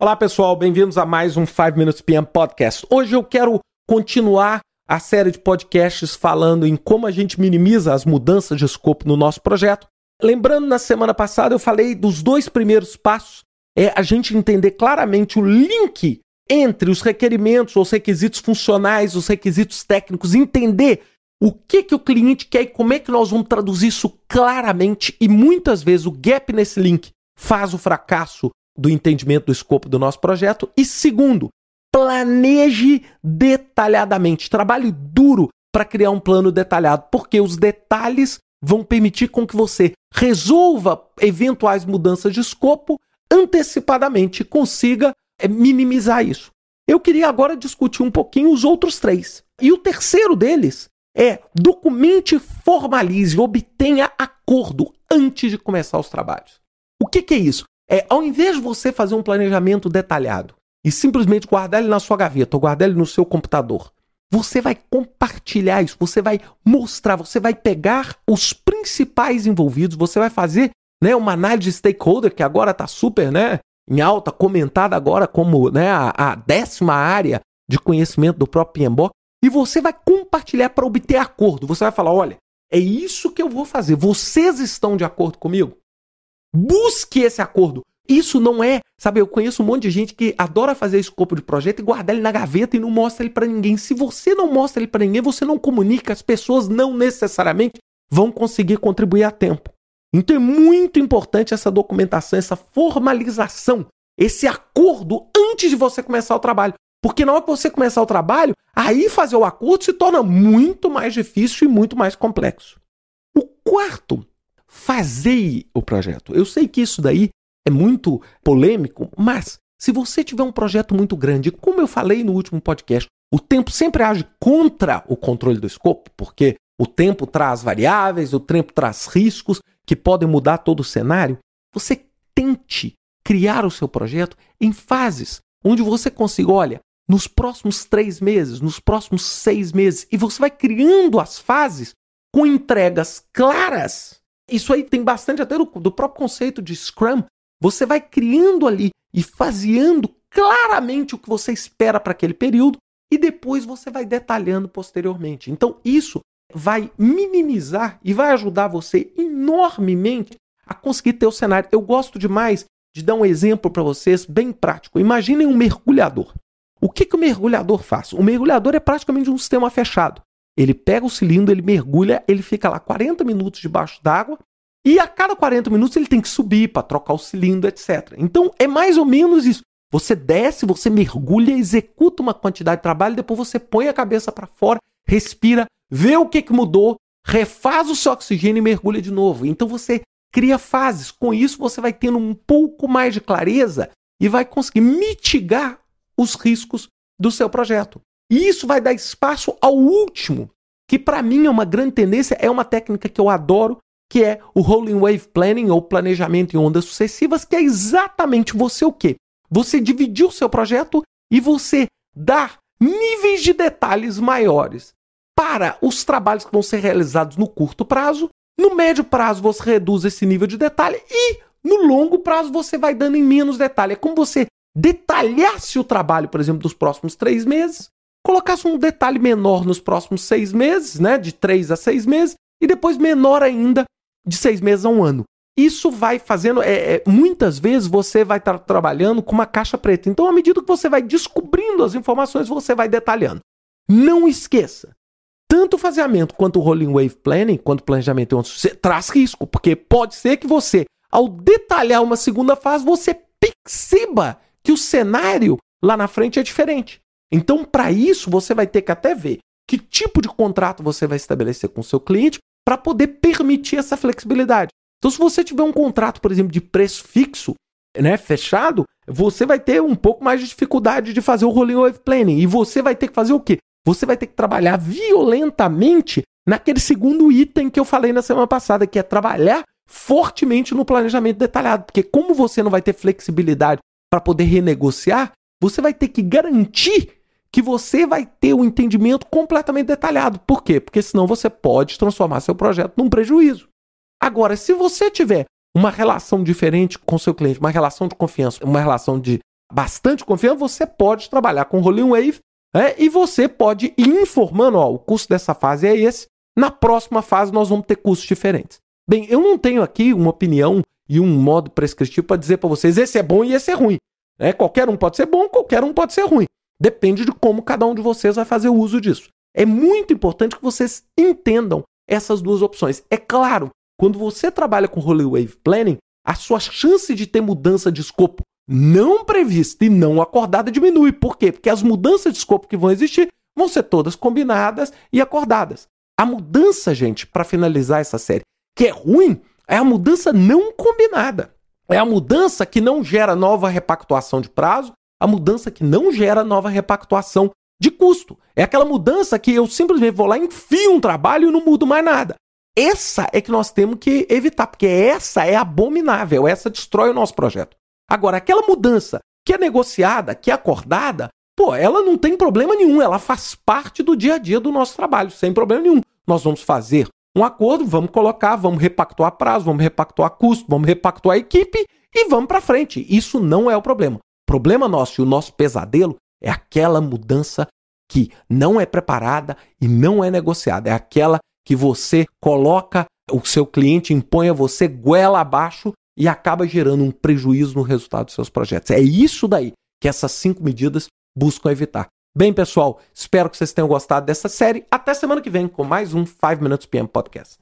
Olá pessoal, bem-vindos a mais um 5 Minutes PM Podcast. Hoje eu quero continuar a série de podcasts falando em como a gente minimiza as mudanças de escopo no nosso projeto. Lembrando, na semana passada eu falei dos dois primeiros passos, é a gente entender claramente o link entre os requerimentos, os requisitos funcionais, os requisitos técnicos, entender o que, que o cliente quer e como é que nós vamos traduzir isso claramente. E muitas vezes o gap nesse link faz o fracasso do entendimento do escopo do nosso projeto. E segundo, planeje detalhadamente. Trabalhe duro para criar um plano detalhado, porque os detalhes vão permitir com que você resolva eventuais mudanças de escopo antecipadamente e consiga é, minimizar isso. Eu queria agora discutir um pouquinho os outros três. E o terceiro deles é documente, formalize, obtenha acordo antes de começar os trabalhos. O que, que é isso? É ao invés de você fazer um planejamento detalhado e simplesmente guardar ele na sua gaveta ou guardar ele no seu computador, você vai compartilhar isso, você vai mostrar, você vai pegar os principais envolvidos, você vai fazer né, uma análise de stakeholder que agora está super né, em alta, comentada agora como né, a, a décima área de conhecimento do próprio PMBOK, e você vai compartilhar para obter acordo. Você vai falar: olha, é isso que eu vou fazer. Vocês estão de acordo comigo? Busque esse acordo. Isso não é, sabe, eu conheço um monte de gente que adora fazer escopo de projeto e guardar ele na gaveta e não mostra ele para ninguém. Se você não mostra ele para ninguém, você não comunica, as pessoas não necessariamente vão conseguir contribuir a tempo. Então é muito importante essa documentação, essa formalização, esse acordo antes de você começar o trabalho. Porque na hora que você começar o trabalho, aí fazer o acordo se torna muito mais difícil e muito mais complexo. O quarto, fazer o projeto. Eu sei que isso daí é muito polêmico, mas se você tiver um projeto muito grande, como eu falei no último podcast, o tempo sempre age contra o controle do escopo, porque o tempo traz variáveis, o tempo traz riscos que podem mudar todo o cenário. Você tente criar o seu projeto em fases onde você consiga, olha, nos próximos três meses, nos próximos seis meses, e você vai criando as fases com entregas claras. Isso aí tem bastante até do, do próprio conceito de Scrum, você vai criando ali e faseando claramente o que você espera para aquele período e depois você vai detalhando posteriormente. Então, isso vai minimizar e vai ajudar você enormemente a conseguir ter o cenário. Eu gosto demais de dar um exemplo para vocês bem prático. Imaginem um mergulhador. O que, que o mergulhador faz? O mergulhador é praticamente um sistema fechado. Ele pega o cilindro, ele mergulha, ele fica lá 40 minutos debaixo d'água e a cada 40 minutos ele tem que subir para trocar o cilindro, etc. Então é mais ou menos isso. Você desce, você mergulha, executa uma quantidade de trabalho, depois você põe a cabeça para fora, respira, vê o que, que mudou, refaz o seu oxigênio e mergulha de novo. Então você cria fases. Com isso você vai tendo um pouco mais de clareza e vai conseguir mitigar os riscos do seu projeto. E isso vai dar espaço ao último, que para mim é uma grande tendência, é uma técnica que eu adoro, que é o Rolling Wave Planning ou planejamento em ondas sucessivas, que é exatamente você o quê? Você dividir o seu projeto e você dar níveis de detalhes maiores para os trabalhos que vão ser realizados no curto prazo. No médio prazo você reduz esse nível de detalhe e no longo prazo você vai dando em menos detalhe. É como você detalhasse o trabalho, por exemplo, dos próximos três meses, colocasse um detalhe menor nos próximos seis meses, né, de três a seis meses, e depois menor ainda de seis meses a um ano. Isso vai fazendo. É, é, muitas vezes você vai estar trabalhando com uma caixa preta. Então, à medida que você vai descobrindo as informações, você vai detalhando. Não esqueça. Tanto o faseamento quanto o Rolling Wave Planning, quanto o planejamento, você traz risco, porque pode ser que você, ao detalhar uma segunda fase, você perceba que o cenário lá na frente é diferente. Então, para isso, você vai ter que até ver que tipo de contrato você vai estabelecer com o seu cliente para poder permitir essa flexibilidade. Então, se você tiver um contrato, por exemplo, de preço fixo, né, fechado, você vai ter um pouco mais de dificuldade de fazer o rolling wave planning. E você vai ter que fazer o quê? Você vai ter que trabalhar violentamente naquele segundo item que eu falei na semana passada, que é trabalhar fortemente no planejamento detalhado. Porque como você não vai ter flexibilidade para poder renegociar, você vai ter que garantir que você vai ter o um entendimento completamente detalhado. Por quê? Porque senão você pode transformar seu projeto num prejuízo. Agora, se você tiver uma relação diferente com seu cliente, uma relação de confiança, uma relação de bastante confiança, você pode trabalhar com Rolling Wave né? e você pode ir informando: ó, o custo dessa fase é esse, na próxima fase nós vamos ter custos diferentes. Bem, eu não tenho aqui uma opinião e um modo prescritivo para dizer para vocês esse é bom e esse é ruim. Né? Qualquer um pode ser bom, qualquer um pode ser ruim. Depende de como cada um de vocês vai fazer o uso disso. É muito importante que vocês entendam essas duas opções. É claro, quando você trabalha com Holy Wave Planning, a sua chance de ter mudança de escopo não prevista e não acordada diminui. Por quê? Porque as mudanças de escopo que vão existir vão ser todas combinadas e acordadas. A mudança, gente, para finalizar essa série, que é ruim, é a mudança não combinada. É a mudança que não gera nova repactuação de prazo, a mudança que não gera nova repactuação de custo. É aquela mudança que eu simplesmente vou lá, enfio um trabalho e não mudo mais nada. Essa é que nós temos que evitar, porque essa é abominável, essa destrói o nosso projeto. Agora, aquela mudança que é negociada, que é acordada, pô, ela não tem problema nenhum, ela faz parte do dia a dia do nosso trabalho, sem problema nenhum. Nós vamos fazer um acordo, vamos colocar, vamos repactuar prazo, vamos repactuar custo, vamos repactuar equipe e vamos para frente. Isso não é o problema. Problema nosso e o nosso pesadelo é aquela mudança que não é preparada e não é negociada. É aquela que você coloca, o seu cliente impõe a você goela abaixo e acaba gerando um prejuízo no resultado dos seus projetos. É isso daí que essas cinco medidas buscam evitar. Bem, pessoal, espero que vocês tenham gostado dessa série. Até semana que vem com mais um 5 Minutes PM Podcast.